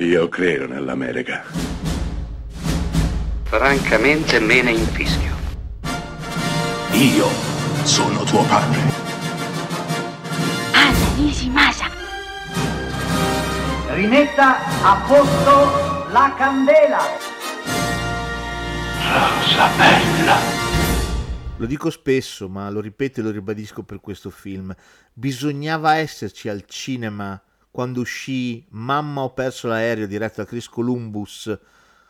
Io credo nell'America. Francamente me ne infischio. Io sono tuo padre. Anna Nishimasa. Rimetta a posto la candela. Rosa bella. Lo dico spesso, ma lo ripeto e lo ribadisco per questo film. Bisognava esserci al cinema quando uscì Mamma ho perso l'aereo diretto da Chris Columbus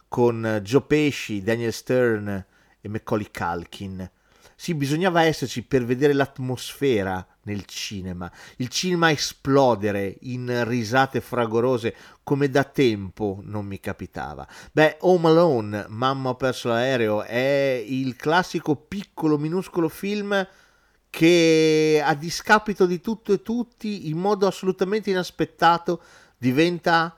con Joe Pesci, Daniel Stern e Macaulay Culkin. Sì, bisognava esserci per vedere l'atmosfera nel cinema, il cinema esplodere in risate fragorose come da tempo non mi capitava. Beh, Home Alone, Mamma ho perso l'aereo, è il classico piccolo minuscolo film che a discapito di tutto e tutti, in modo assolutamente inaspettato, diventa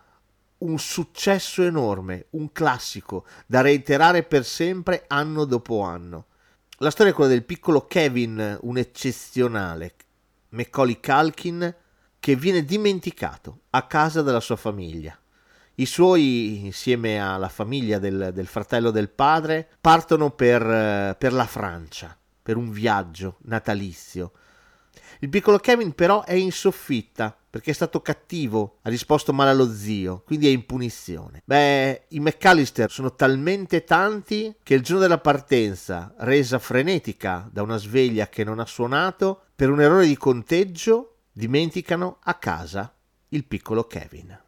un successo enorme, un classico da reiterare per sempre anno dopo anno. La storia è quella del piccolo Kevin, un eccezionale Macaulay Culkin che viene dimenticato a casa della sua famiglia. I suoi, insieme alla famiglia del, del fratello del padre, partono per, per la Francia per un viaggio natalizio. Il piccolo Kevin però è in soffitta perché è stato cattivo, ha risposto male allo zio, quindi è in punizione. Beh, i McAllister sono talmente tanti che il giorno della partenza, resa frenetica da una sveglia che non ha suonato, per un errore di conteggio dimenticano a casa il piccolo Kevin.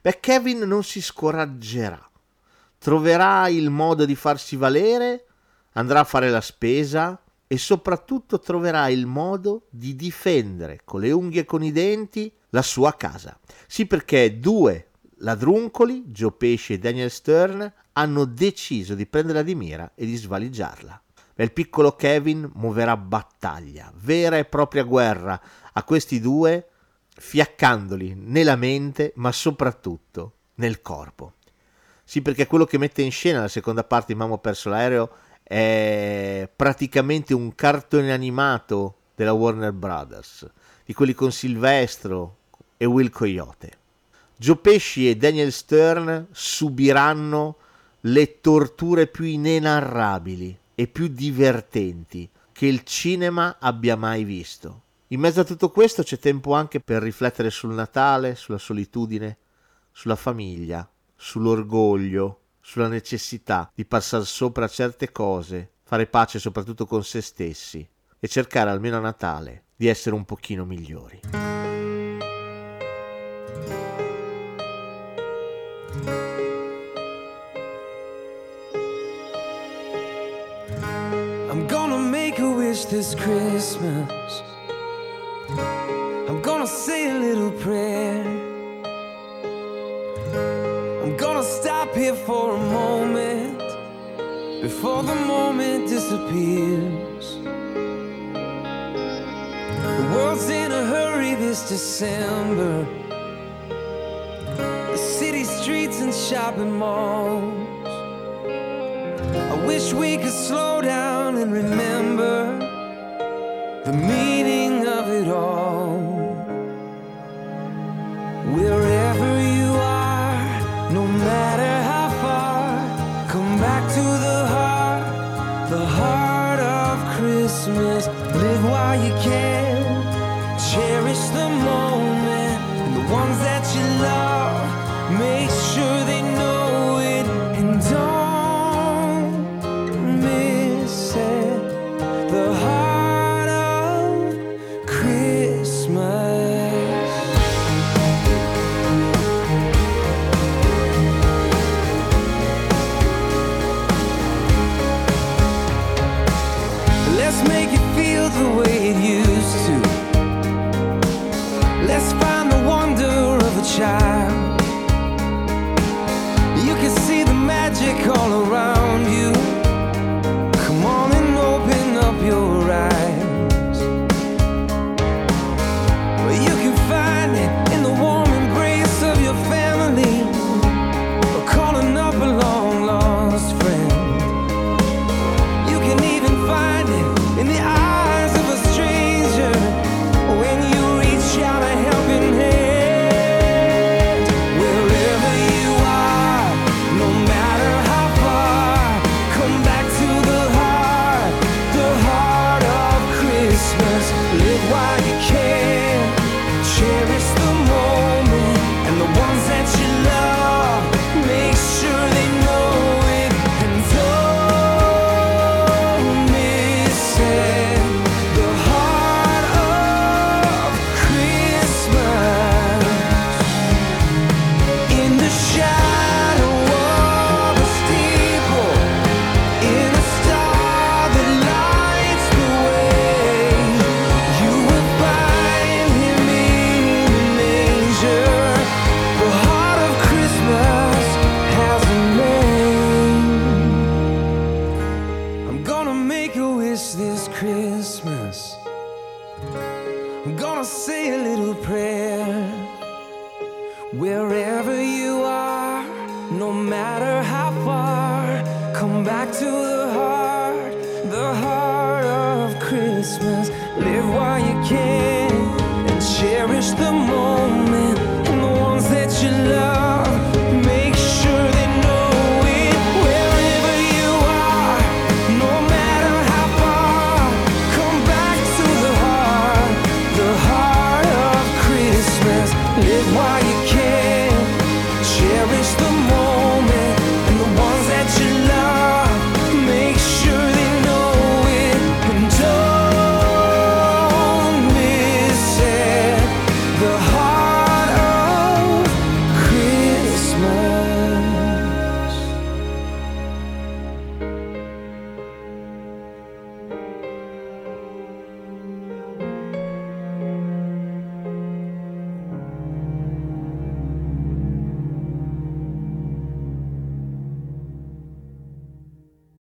Beh, Kevin non si scoraggerà, troverà il modo di farsi valere, andrà a fare la spesa, e soprattutto troverà il modo di difendere con le unghie e con i denti la sua casa. Sì, perché due ladruncoli, Joe Pesci e Daniel Stern, hanno deciso di prenderla di mira e di svaligiarla. il piccolo Kevin muoverà battaglia, vera e propria guerra a questi due, fiaccandoli nella mente, ma soprattutto nel corpo. Sì, perché quello che mette in scena la seconda parte di Mamma perso l'aereo è praticamente un cartone animato della Warner Brothers, di quelli con Silvestro e Will Coyote. Joe Pesci e Daniel Stern subiranno le torture più inenarrabili e più divertenti che il cinema abbia mai visto. In mezzo a tutto questo c'è tempo anche per riflettere sul Natale, sulla solitudine, sulla famiglia, sull'orgoglio, sulla necessità di passare sopra certe cose, fare pace soprattutto con se stessi e cercare almeno a Natale di essere un pochino migliori. I'm gonna make a wish this Christmas. I'm gonna say a little prayer. Stop here for a moment before the moment disappears. The world's in a hurry this December. The city streets and shopping malls. I wish we could slow down and remember the meaning Christmas. Live while you can, cherish the moment shine. Wherever you are, no matter how far, come back to the heart, the heart of Christmas. Live while you can and cherish the moment and the ones that you love.